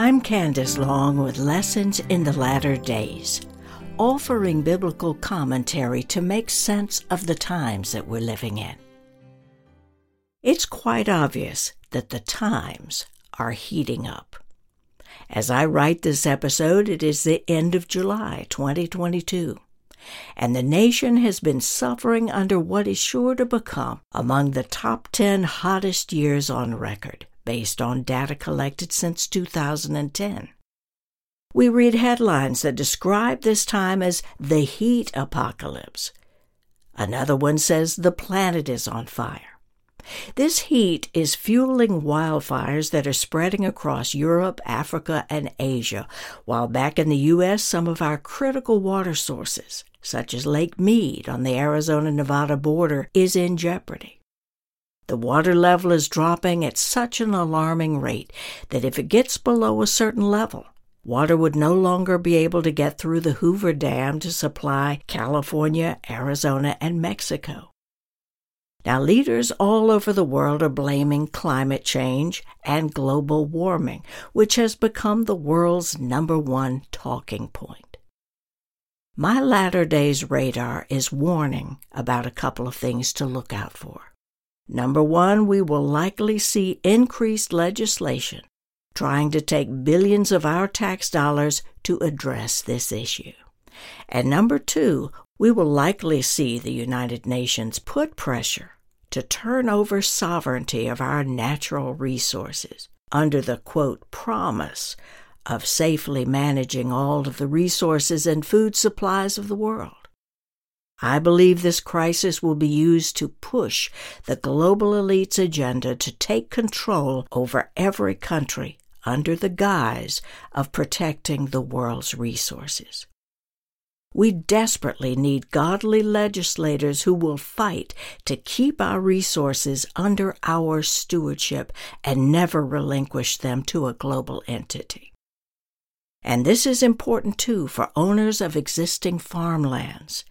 I'm Candace Long with Lessons in the Latter Days, offering biblical commentary to make sense of the times that we're living in. It's quite obvious that the times are heating up. As I write this episode, it is the end of July 2022, and the nation has been suffering under what is sure to become among the top 10 hottest years on record based on data collected since 2010. We read headlines that describe this time as the heat apocalypse. Another one says the planet is on fire. This heat is fueling wildfires that are spreading across Europe, Africa, and Asia, while back in the U.S., some of our critical water sources, such as Lake Mead on the Arizona Nevada border, is in jeopardy. The water level is dropping at such an alarming rate that if it gets below a certain level, water would no longer be able to get through the Hoover Dam to supply California, Arizona, and Mexico. Now, leaders all over the world are blaming climate change and global warming, which has become the world's number one talking point. My latter days radar is warning about a couple of things to look out for. Number one, we will likely see increased legislation trying to take billions of our tax dollars to address this issue. And number two, we will likely see the United Nations put pressure to turn over sovereignty of our natural resources under the quote promise of safely managing all of the resources and food supplies of the world. I believe this crisis will be used to push the global elite's agenda to take control over every country under the guise of protecting the world's resources. We desperately need godly legislators who will fight to keep our resources under our stewardship and never relinquish them to a global entity. And this is important too for owners of existing farmlands,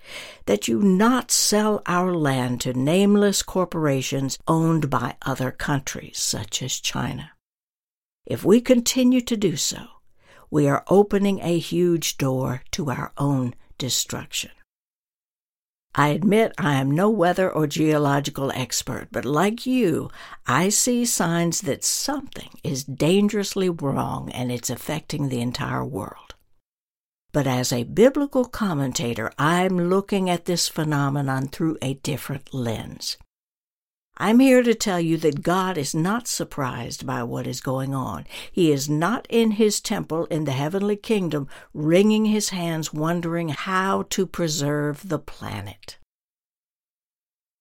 that you not sell our land to nameless corporations owned by other countries, such as China. If we continue to do so, we are opening a huge door to our own destruction. I admit I am no weather or geological expert, but like you, I see signs that something is dangerously wrong and it's affecting the entire world. But as a biblical commentator, I'm looking at this phenomenon through a different lens. I'm here to tell you that God is not surprised by what is going on. He is not in his temple in the heavenly kingdom, wringing his hands, wondering how to preserve the planet.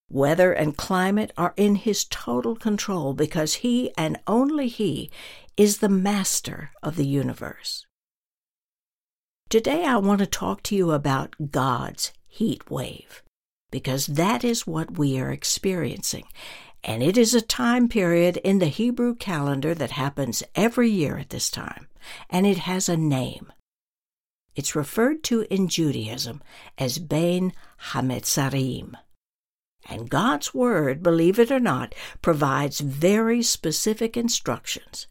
Weather and climate are in his total control because he and only he is the master of the universe. Today I want to talk to you about God's heat wave because that is what we are experiencing. And it is a time period in the Hebrew calendar that happens every year at this time, and it has a name. It's referred to in Judaism as Bein Hametzarim. And God's Word, believe it or not, provides very specific instructions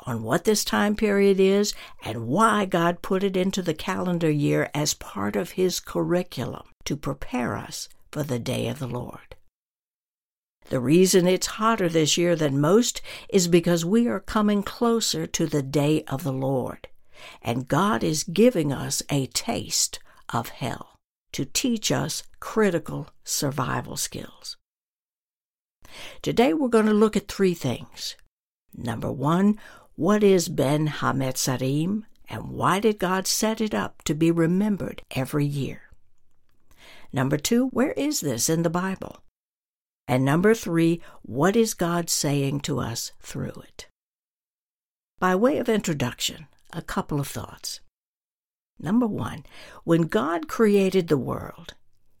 on what this time period is and why God put it into the calendar year as part of His curriculum to prepare us for the day of the Lord. The reason it's hotter this year than most is because we are coming closer to the day of the Lord, and God is giving us a taste of hell to teach us critical survival skills. Today we're going to look at three things. Number one, what is Bein Hametzarim, and why did God set it up to be remembered every year? Number two, where is this in the Bible? And number three, what is God saying to us through it? By way of introduction, a couple of thoughts. Number one, when God created the world,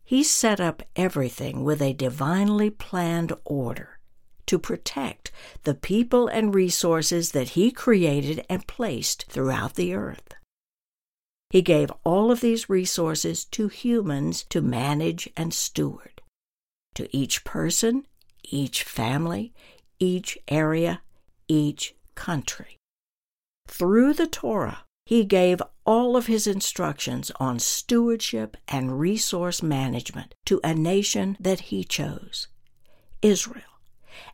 He set up everything with a divinely planned order to protect the people and resources that He created and placed throughout the earth. He gave all of these resources to humans to manage and steward. To each person, each family, each area, each country. through the Torah, he gave all of his instructions on stewardship and resource management to a nation that he chose, Israel,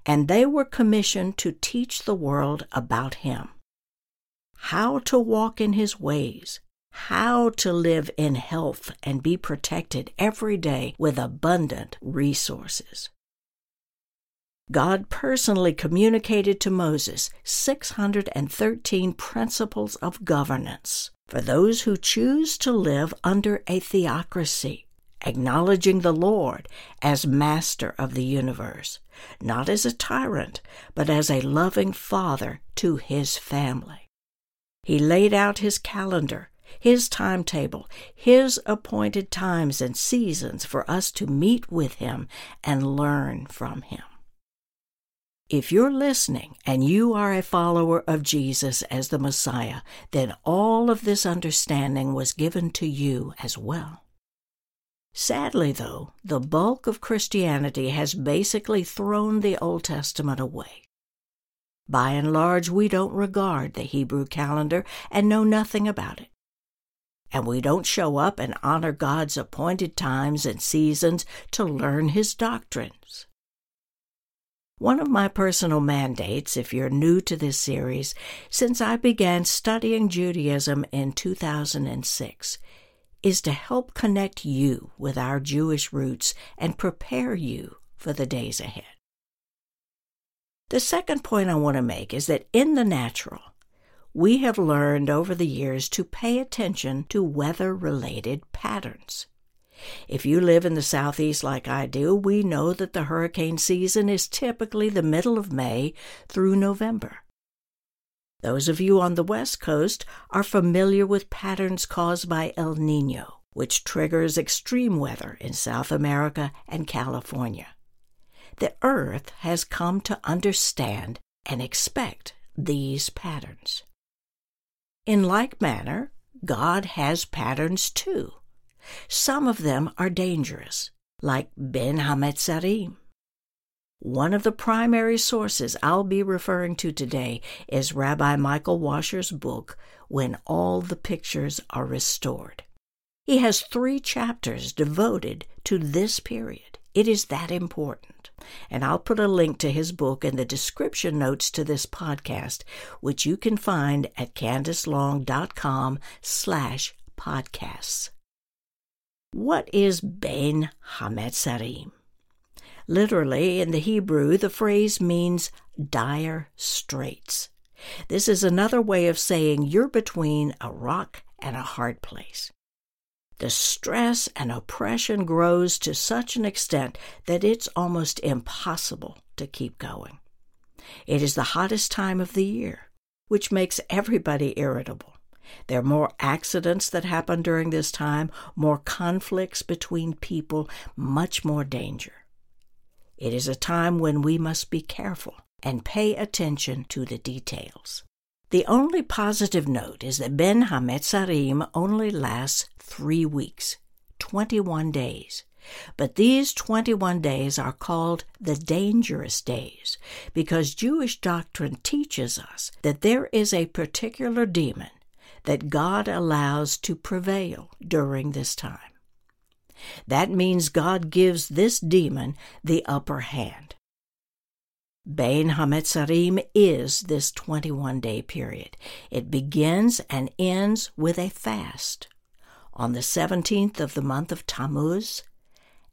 and they were commissioned to teach the world about him. How to walk in his ways, how to live in health and be protected every day with abundant resources. God personally communicated to Moses 613 principles of governance for those who choose to live under a theocracy, acknowledging the Lord as master of the universe, not as a tyrant, but as a loving father to his family. He laid out his calendar, his timetable, his appointed times and seasons for us to meet with him and learn from him. If you're listening and you are a follower of Jesus as the Messiah, then all of this understanding was given to you as well. Sadly, though, the bulk of Christianity has basically thrown the Old Testament away. By and large, we don't regard the Hebrew calendar and know nothing about it. And we don't show up and honor God's appointed times and seasons to learn His doctrines. One of my personal mandates, if you're new to this series, since I began studying Judaism in 2006, is to help connect you with our Jewish roots and prepare you for the days ahead. The second point I want to make is that in the natural, we have learned over the years to pay attention to weather related patterns. If you live in the southeast like I do, we know that the hurricane season is typically the middle of May through November. Those of you on the west coast are familiar with patterns caused by El Nino, which triggers extreme weather in South America and California. The earth has come to understand and expect these patterns. In like manner, God has patterns too. Some of them are dangerous, like Ben Hametzarim. One of the primary sources I'll be referring to today is Rabbi Michael Washer's book, When All the Pictures Are Restored. He has three chapters devoted to this period. It is that important. And I'll put a link to his book in the description notes to this podcast, which you can find at candacelong.com slash podcasts. What is Ben Hametzarim? Literally, in the Hebrew, the phrase means dire straits. This is another way of saying you're between a rock and a hard place. The stress and oppression grows to such an extent that it's almost impossible to keep going. It is the hottest time of the year, which makes everybody irritable. There are more accidents that happen during this time, more conflicts between people, much more danger. It is a time when we must be careful and pay attention to the details. The only positive note is that Ben Hametzarim only lasts three weeks, 21 days. But these 21 days are called the dangerous days because Jewish doctrine teaches us that there is a particular demon that God allows to prevail during this time. That means God gives this demon the upper hand. Bein Hametzarim is this 21 day period. It begins and ends with a fast on the 17th of the month of Tammuz,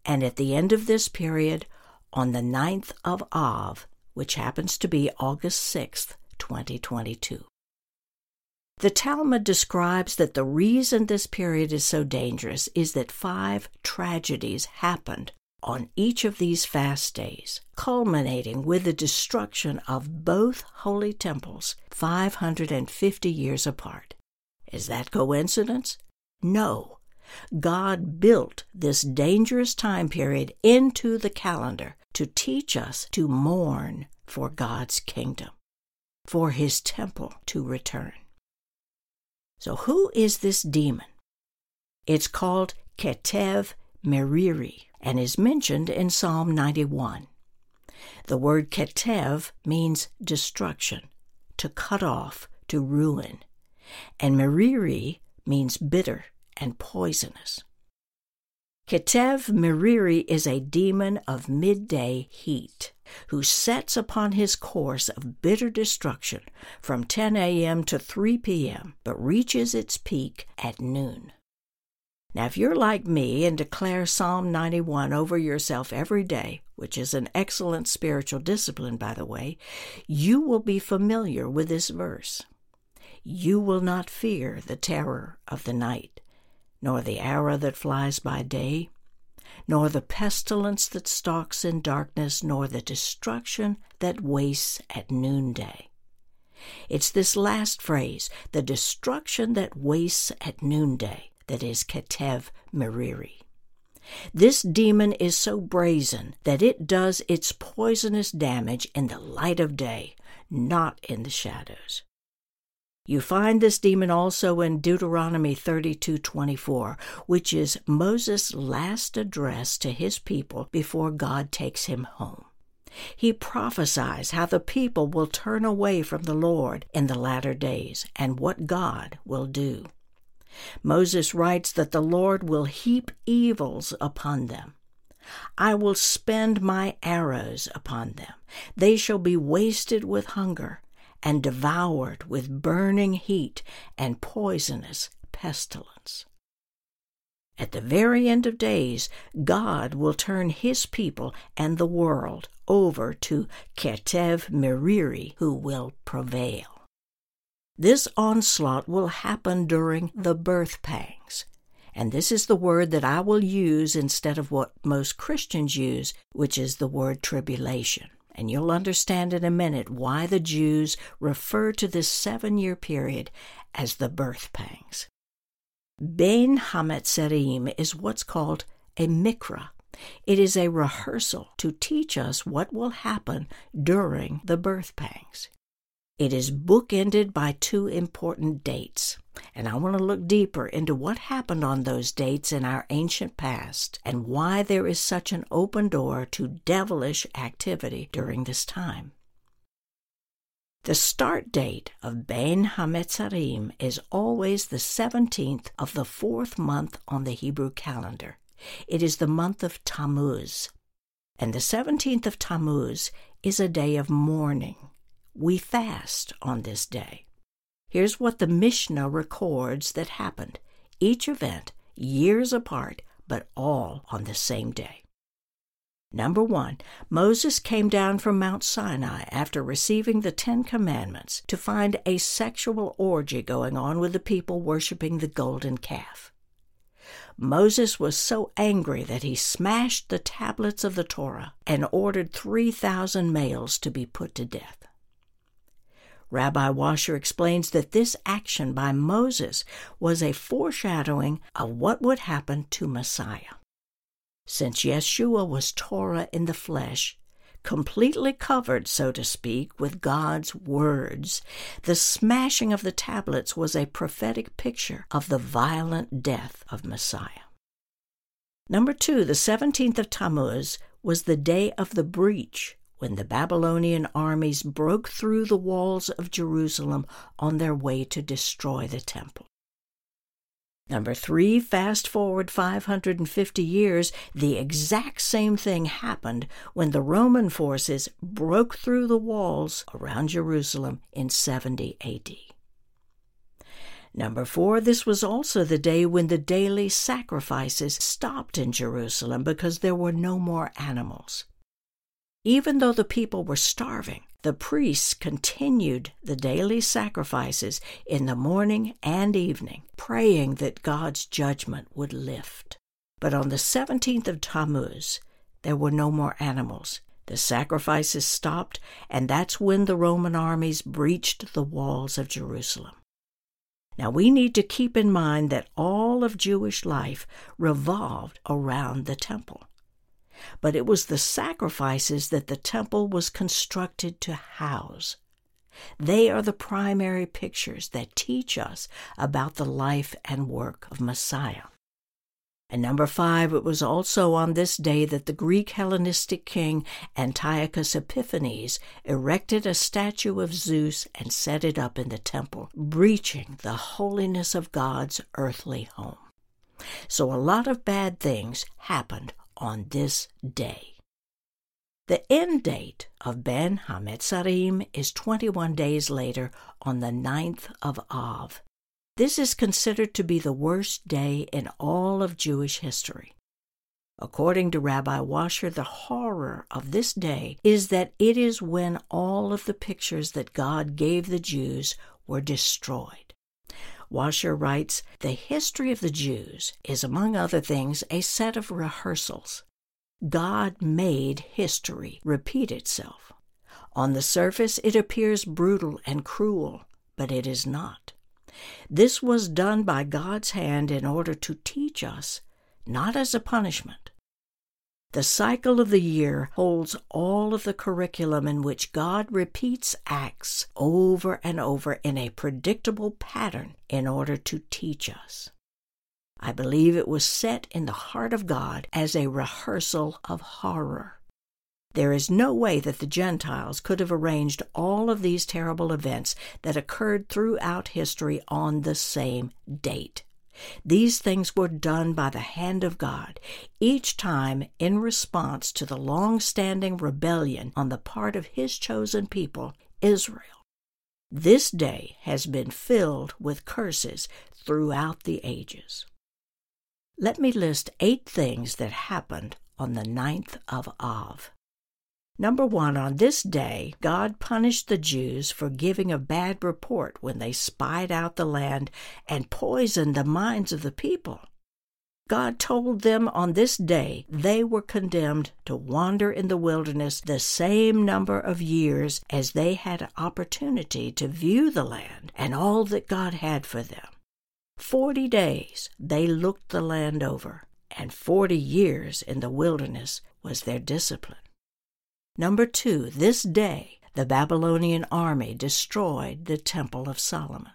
and at the end of this period, on the 9th of Av, which happens to be August 6th, 2022. The Talmud describes that the reason this period is so dangerous is that five tragedies happened on each of these fast days, culminating with the destruction of both holy temples 550 years apart. Is that coincidence? No. God built this dangerous time period into the calendar to teach us to mourn for God's kingdom, for his temple to return. So, who is this demon? It's called Ketev Meriri and is mentioned in Psalm 91. The word Ketev means destruction, to cut off, to ruin, and Meriri means bitter and poisonous. Ketev Meriri is a demon of midday heat who sets upon his course of bitter destruction from 10 a.m. to 3 p.m., but reaches its peak at noon. Now, if you're like me and declare Psalm 91 over yourself every day, which is an excellent spiritual discipline, by the way, you will be familiar with this verse. You will not fear the terror of the night, nor the arrow that flies by day, nor the pestilence that stalks in darkness, nor the destruction that wastes at noonday. It's this last phrase, the destruction that wastes at noonday, that is Ketev Meriri. This demon is so brazen that it does its poisonous damage in the light of day, not in the shadows. You find this demon also in Deuteronomy 32:24, which is Moses' last address to his people before God takes him home. He prophesies how the people will turn away from the Lord in the latter days and what God will do. Moses writes that the Lord will heap evils upon them. I will spend my arrows upon them. They shall be wasted with hunger and devoured with burning heat and poisonous pestilence. At the very end of days, God will turn his people and the world over to Ketev Meriri, who will prevail. This onslaught will happen during the birth pangs. And this is the word that I will use instead of what most Christians use, which is the word tribulation and you'll understand in a minute why the Jews refer to this seven year period as the birth pangs. Bein Hametzarim is what's called a mikra. It is a rehearsal to teach us what will happen during the birth pangs. It is bookended by two important dates, and I want to look deeper into what happened on those dates in our ancient past and why there is such an open door to devilish activity during this time. The start date of Bein Hametzarim is always the 17th of the fourth month on the Hebrew calendar. It is the month of Tammuz. And the 17th of Tammuz is a day of mourning we fast on this day. Here's what the Mishnah records that happened each event years apart, but all on the same day. Number one, Moses came down from Mount Sinai after receiving the Ten Commandments to find a sexual orgy going on with the people worshiping the golden calf. Moses was so angry that he smashed the tablets of the Torah and ordered 3,000 males to be put to death. Rabbi Washer explains that this action by Moses was a foreshadowing of what would happen to Messiah. Since Yeshua was Torah in the flesh, completely covered, so to speak, with God's words, the smashing of the tablets was a prophetic picture of the violent death of Messiah. Number two, the 17th of Tammuz was the day of the breach when the Babylonian armies broke through the walls of Jerusalem on their way to destroy the temple. Number three, fast forward 550 years, the exact same thing happened when the Roman forces broke through the walls around Jerusalem in 70 AD. Number four, this was also the day when the daily sacrifices stopped in Jerusalem because there were no more animals. Even though the people were starving, the priests continued the daily sacrifices in the morning and evening, praying that God's judgment would lift. But on the 17th of Tammuz, there were no more animals. The sacrifices stopped, and that's when the Roman armies breached the walls of Jerusalem. Now we need to keep in mind that all of Jewish life revolved around the temple but it was the sacrifices that the temple was constructed to house. They are the primary pictures that teach us about the life and work of Messiah. And number five, it was also on this day that the Greek Hellenistic king Antiochus Epiphanes erected a statue of Zeus and set it up in the temple, breaching the holiness of God's earthly home. So a lot of bad things happened on this day. The end date of Ben Hametzarim is 21 days later on the 9th of Av, this is considered to be the worst day in all of Jewish history. According to Rabbi Washer, the horror of this day is that it is when all of the pictures that God gave the Jews were destroyed. Washer writes The history of the Jews is, among other things, a set of rehearsals. God made history repeat itself. On the surface, it appears brutal and cruel, but it is not. This was done by God's hand in order to teach us, not as a punishment. The cycle of the year holds all of the curriculum in which God repeats acts over and over in a predictable pattern in order to teach us. I believe it was set in the heart of God as a rehearsal of horror. There is no way that the Gentiles could have arranged all of these terrible events that occurred throughout history on the same date. These things were done by the hand of God, each time in response to the long standing rebellion on the part of His chosen people, Israel. This day has been filled with curses throughout the ages. Let me list eight things that happened on the ninth of Av. Number one, on this day, God punished the Jews for giving a bad report when they spied out the land and poisoned the minds of the people. God told them on this day they were condemned to wander in the wilderness the same number of years as they had opportunity to view the land and all that God had for them. Forty days they looked the land over, and forty years in the wilderness was their discipline. Number two, this day the Babylonian army destroyed the Temple of Solomon.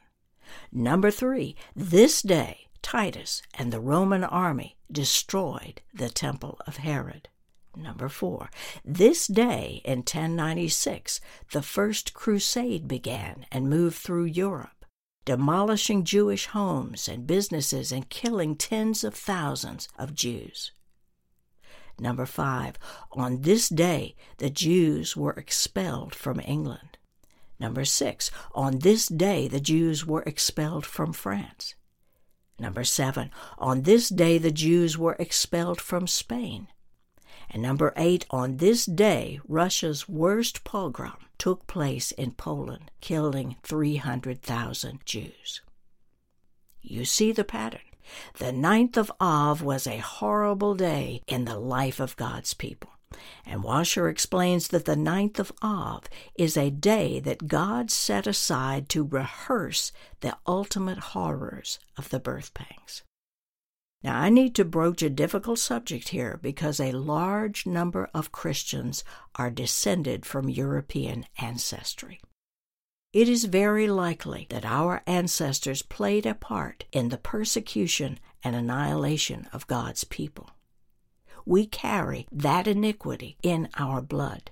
Number three, this day Titus and the Roman army destroyed the Temple of Herod. Number four, this day in 1096, the First Crusade began and moved through Europe, demolishing Jewish homes and businesses and killing tens of thousands of Jews. Number five, on this day the Jews were expelled from England. Number six, on this day the Jews were expelled from France. Number seven, on this day the Jews were expelled from Spain. And number eight, on this day Russia's worst pogrom took place in Poland, killing 300,000 Jews. You see the pattern. The ninth of Av was a horrible day in the life of God's people. And Washer explains that the ninth of Av is a day that God set aside to rehearse the ultimate horrors of the birth pangs. Now, I need to broach a difficult subject here because a large number of Christians are descended from European ancestry. It is very likely that our ancestors played a part in the persecution and annihilation of God's people. We carry that iniquity in our blood.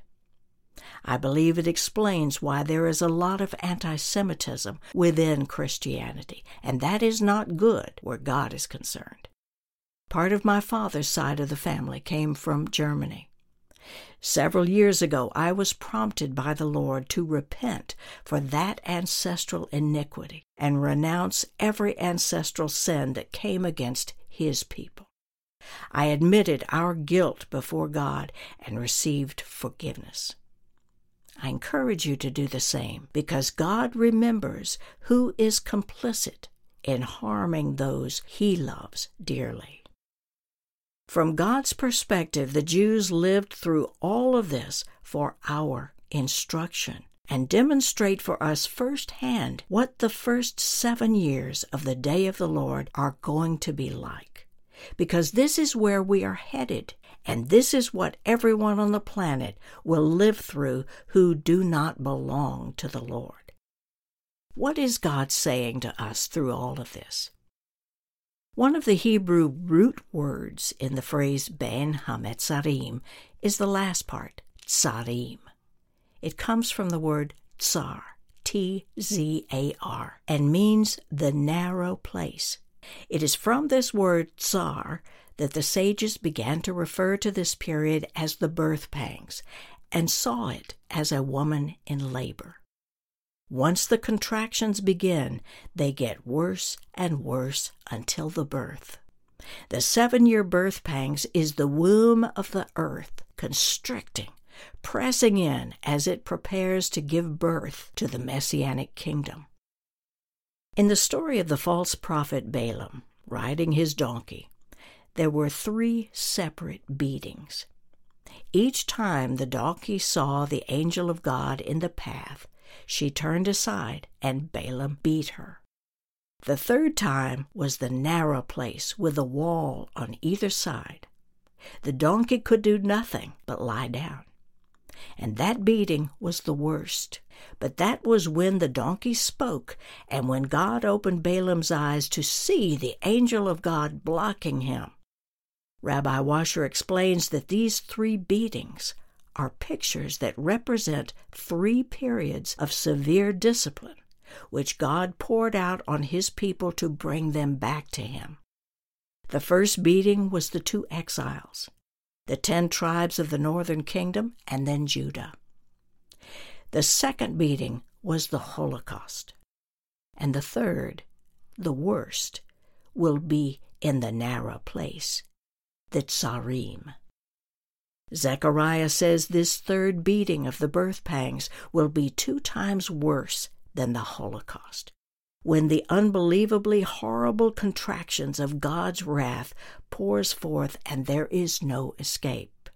I believe it explains why there is a lot of anti Semitism within Christianity, and that is not good where God is concerned. Part of my father's side of the family came from Germany. Several years ago, I was prompted by the Lord to repent for that ancestral iniquity and renounce every ancestral sin that came against His people. I admitted our guilt before God and received forgiveness. I encourage you to do the same because God remembers who is complicit in harming those He loves dearly. From God's perspective, the Jews lived through all of this for our instruction and demonstrate for us firsthand what the first seven years of the day of the Lord are going to be like. Because this is where we are headed, and this is what everyone on the planet will live through who do not belong to the Lord. What is God saying to us through all of this? One of the Hebrew root words in the phrase Ben Hametzarim is the last part, tsarim. It comes from the word tsar, T Z A R, and means the narrow place. It is from this word tsar that the sages began to refer to this period as the birth pangs and saw it as a woman in labor. Once the contractions begin, they get worse and worse until the birth. The seven year birth pangs is the womb of the earth constricting, pressing in as it prepares to give birth to the messianic kingdom. In the story of the false prophet Balaam riding his donkey, there were three separate beatings. Each time the donkey saw the angel of God in the path, she turned aside, and Balaam beat her. The third time was the narrow place with a wall on either side. The donkey could do nothing but lie down. And that beating was the worst. But that was when the donkey spoke, and when God opened Balaam's eyes to see the angel of God blocking him. Rabbi Washer explains that these three beatings are pictures that represent three periods of severe discipline, which God poured out on his people to bring them back to him. The first beating was the two exiles, the ten tribes of the northern kingdom, and then Judah. The second beating was the Holocaust. And the third, the worst, will be in the narrow place, the Tsarim. Zechariah says this third beating of the birth pangs will be two times worse than the Holocaust, when the unbelievably horrible contractions of God's wrath pours forth and there is no escape.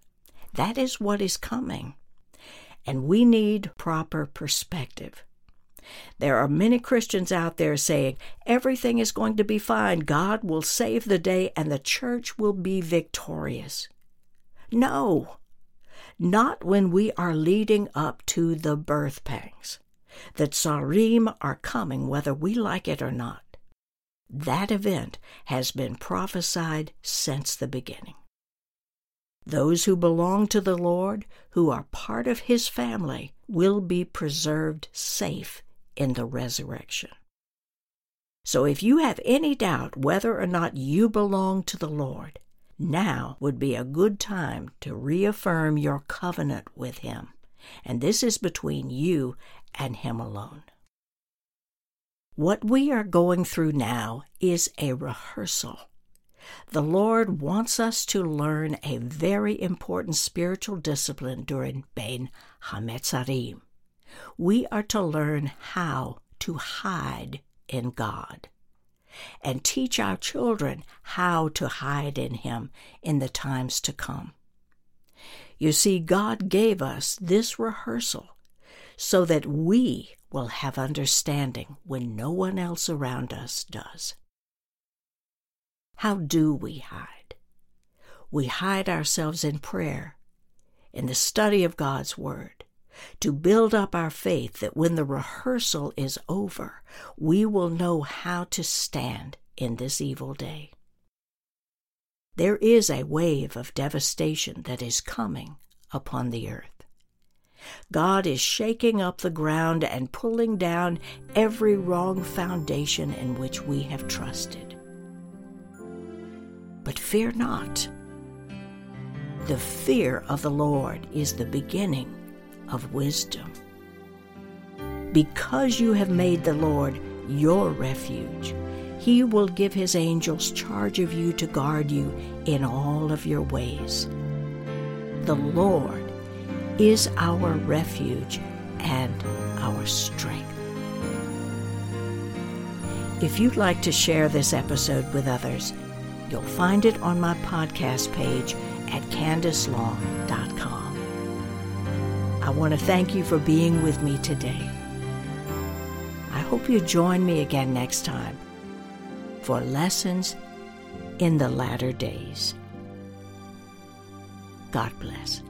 That is what is coming, and we need proper perspective. There are many Christians out there saying everything is going to be fine, God will save the day, and the church will be victorious. No, not when we are leading up to the birth pangs. The tsarim are coming whether we like it or not. That event has been prophesied since the beginning. Those who belong to the Lord, who are part of His family, will be preserved safe in the resurrection. So if you have any doubt whether or not you belong to the Lord, now would be a good time to reaffirm your covenant with Him, and this is between you and Him alone. What we are going through now is a rehearsal. The Lord wants us to learn a very important spiritual discipline during Ben Hametzarim. We are to learn how to hide in God and teach our children how to hide in Him in the times to come. You see, God gave us this rehearsal so that we will have understanding when no one else around us does. How do we hide? We hide ourselves in prayer, in the study of God's Word, to build up our faith that when the rehearsal is over, we will know how to stand in this evil day. There is a wave of devastation that is coming upon the earth. God is shaking up the ground and pulling down every wrong foundation in which we have trusted. But fear not. The fear of the Lord is the beginning of wisdom. Because you have made the Lord your refuge, he will give his angels charge of you to guard you in all of your ways. The Lord is our refuge and our strength. If you'd like to share this episode with others, you'll find it on my podcast page at candacelong.com. I want to thank you for being with me today. I hope you join me again next time for Lessons in the Latter Days. God bless.